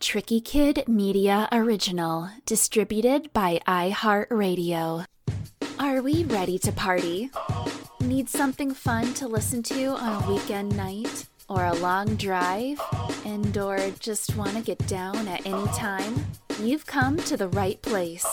Tricky Kid Media original, distributed by iHeartRadio. Are we ready to party? Need something fun to listen to on a weekend night? Or a long drive? And or just want to get down at any time? You've come to the right place.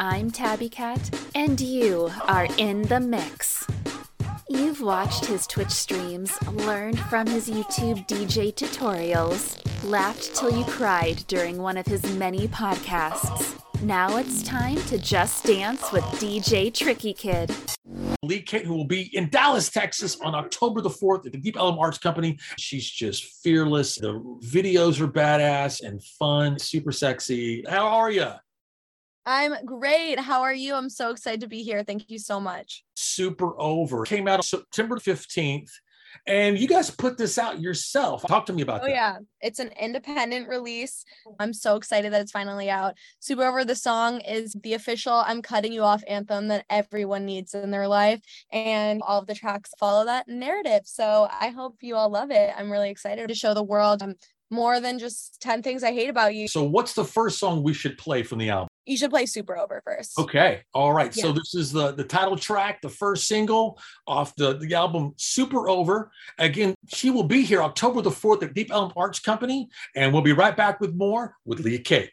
I'm Tabby Cat, and you are in the mix. You've watched his Twitch streams, learned from his YouTube DJ tutorials, laughed till you cried during one of his many podcasts. Now it's time to just dance with DJ Tricky Kid. Leah Kate, who will be in Dallas, Texas on October the 4th at the Deep Ellum Arts Company. She's just fearless. The videos are badass and fun, super sexy. How are you? I'm great. How are you? I'm so excited to be here. Thank you so much. Super over. Came out September 15th. And you guys put this out yourself. Talk to me about oh, that. yeah. It's an independent release. I'm so excited that it's finally out. Super Over the song is the official I'm Cutting You Off anthem that everyone needs in their life. And all of the tracks follow that narrative. So I hope you all love it. I'm really excited to show the world um, more than just 10 things I hate about you. So, what's the first song we should play from the album? You should play Super Over first. Okay. All right. Yeah. So this is the the title track, the first single off the, the album Super Over. Again, she will be here October the 4th at Deep Ellum Arts Company. And we'll be right back with more with Leah Kate.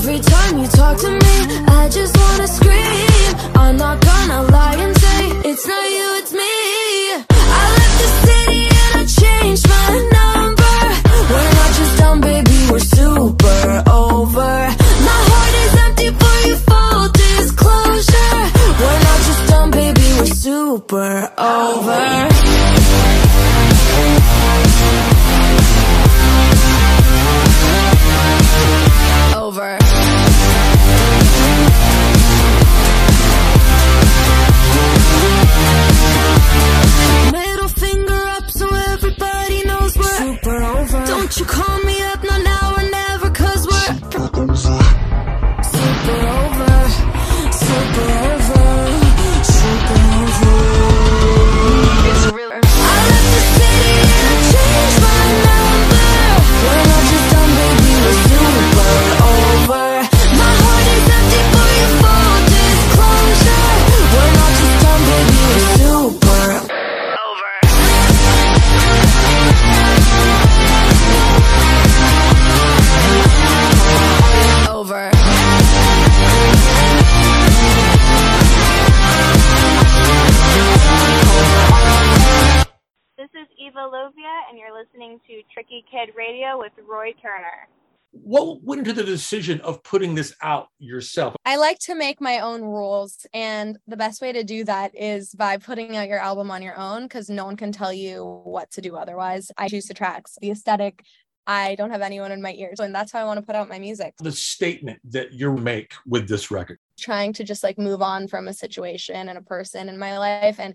Every time you talk to me I just wanna scream. I'm not gonna lie to Tricky Kid Radio with Roy Turner. What went into the decision of putting this out yourself? I like to make my own rules. And the best way to do that is by putting out your album on your own because no one can tell you what to do otherwise. I choose the tracks, the aesthetic. I don't have anyone in my ears. And that's how I want to put out my music. The statement that you make with this record. Trying to just like move on from a situation and a person in my life and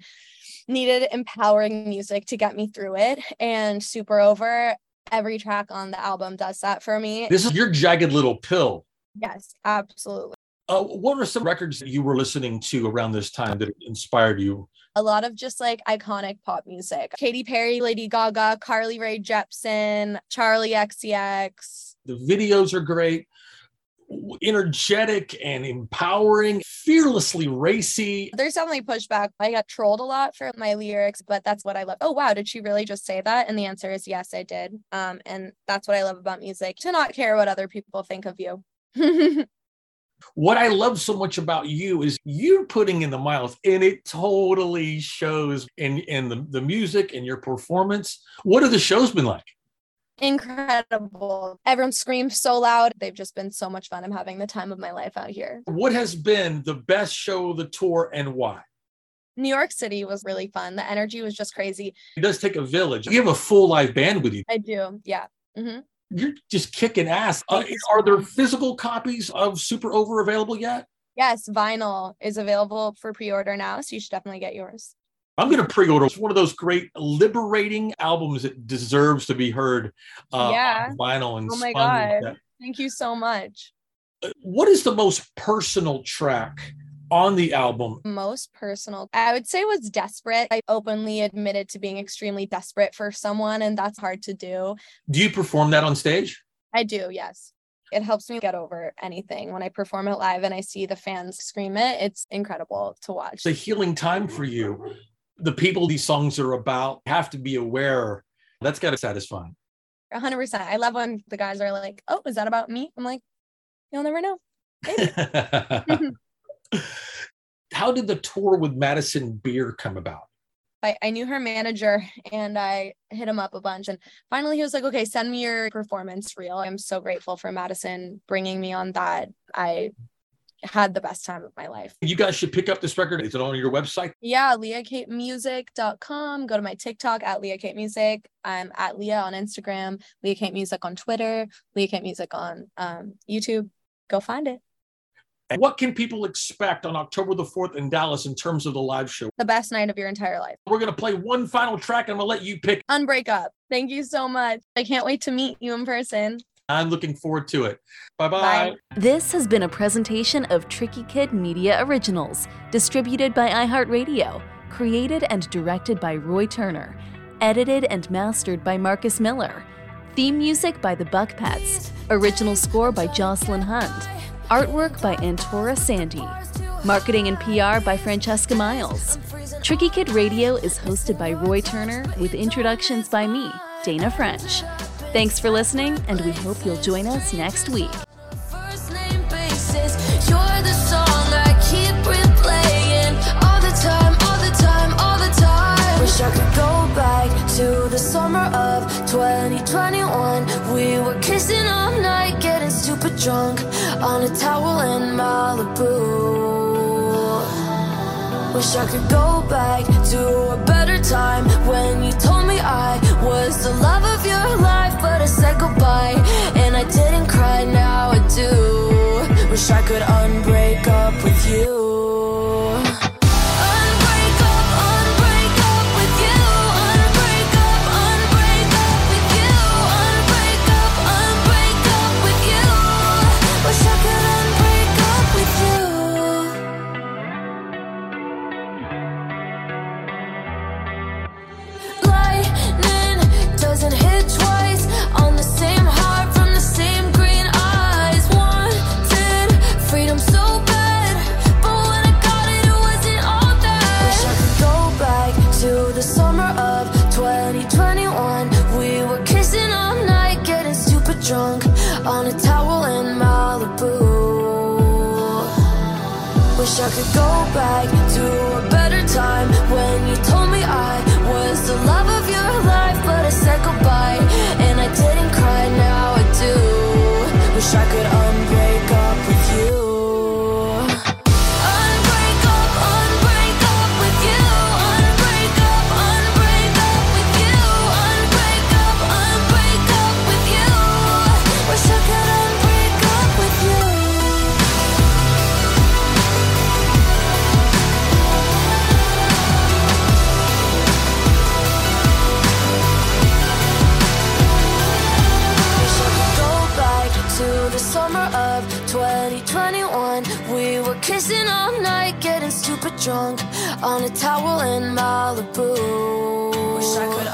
needed empowering music to get me through it. And Super Over, every track on the album does that for me. This is your jagged little pill. Yes, absolutely. Uh, what are some records that you were listening to around this time that inspired you? A lot of just like iconic pop music. Katy Perry, Lady Gaga, Carly Rae Jepsen, Charli XCX. The videos are great, energetic and empowering, fearlessly racy. There's definitely pushback. I got trolled a lot for my lyrics, but that's what I love. Oh wow, did she really just say that? And the answer is yes, I did. Um, and that's what I love about music, to not care what other people think of you. What I love so much about you is you're putting in the miles and it totally shows in, in the, the music and your performance. What have the shows been like? Incredible. Everyone screams so loud. They've just been so much fun. I'm having the time of my life out here. What has been the best show of the tour and why? New York City was really fun. The energy was just crazy. It does take a village. You have a full live band with you. I do. Yeah. hmm You're just kicking ass. Uh, Thank you so are there physical copies of Super Over available yet? Yes, vinyl is available for pre order now. So you should definitely get yours. I'm going to pre-order. It's one of those great liberating albums that deserves to be heard uh, Yeah. on vinyl and Oh my spun God. that. Thank you so much. What is the most personal track on the album? Most personal, I would say was desperate. I openly admitted to being extremely desperate for someone, and that's hard to do. Do you perform that on stage? I do, yes. It helps me get over anything. When I perform it live and I see the fans scream it, it's incredible to watch. It's a healing time for you. The people these songs are about have to be aware. That's got to satisfy. 100%. I love when the guys are like, oh, is that about me? I'm like, you'll never know. How did the tour with Madison Beer come about? I, I knew her manager and I hit him up a bunch. And finally, he was like, okay, send me your performance reel. I'm so grateful for Madison bringing me on that. I had the best time of my life. You guys should pick up this record. Is it on your website? Yeah, leahkatemusic.com. Go to my TikTok at Leah Kate I'm at Leah on Instagram, Leah Kate Music on Twitter, Leah Kate Music on um, YouTube. Go find it. And what can people expect on October the 4th in Dallas in terms of the live show? The best night of your entire life. We're going to play one final track and I'm going to let you pick. Unbreak up. Thank you so much. I can't wait to meet you in person. I'm looking forward to it. Bye-bye. Bye. This has been a presentation of Tricky Kid Media Originals, distributed by iHeartRadio, created and directed by Roy Turner, edited and mastered by Marcus Miller, theme music by the Buck Pets, original score by Jocelyn Hunt, artwork by Antora Sandy, marketing and PR by Francesca Miles. Tricky Kid Radio is hosted by Roy Turner with introductions by me, Dana French. Thanks for listening, and we hope you'll join us next week. I could go back to the summer of 2021. We were kissing all night, getting super drunk on a towel in Malibu. Wish I could go back to a better time when you told me I said goodbye and I didn't cry. Now I do. Wish I could I could go back to a better time when you told me I was the love of your life, We all night, getting stupid drunk on a towel in Malibu. Wish I could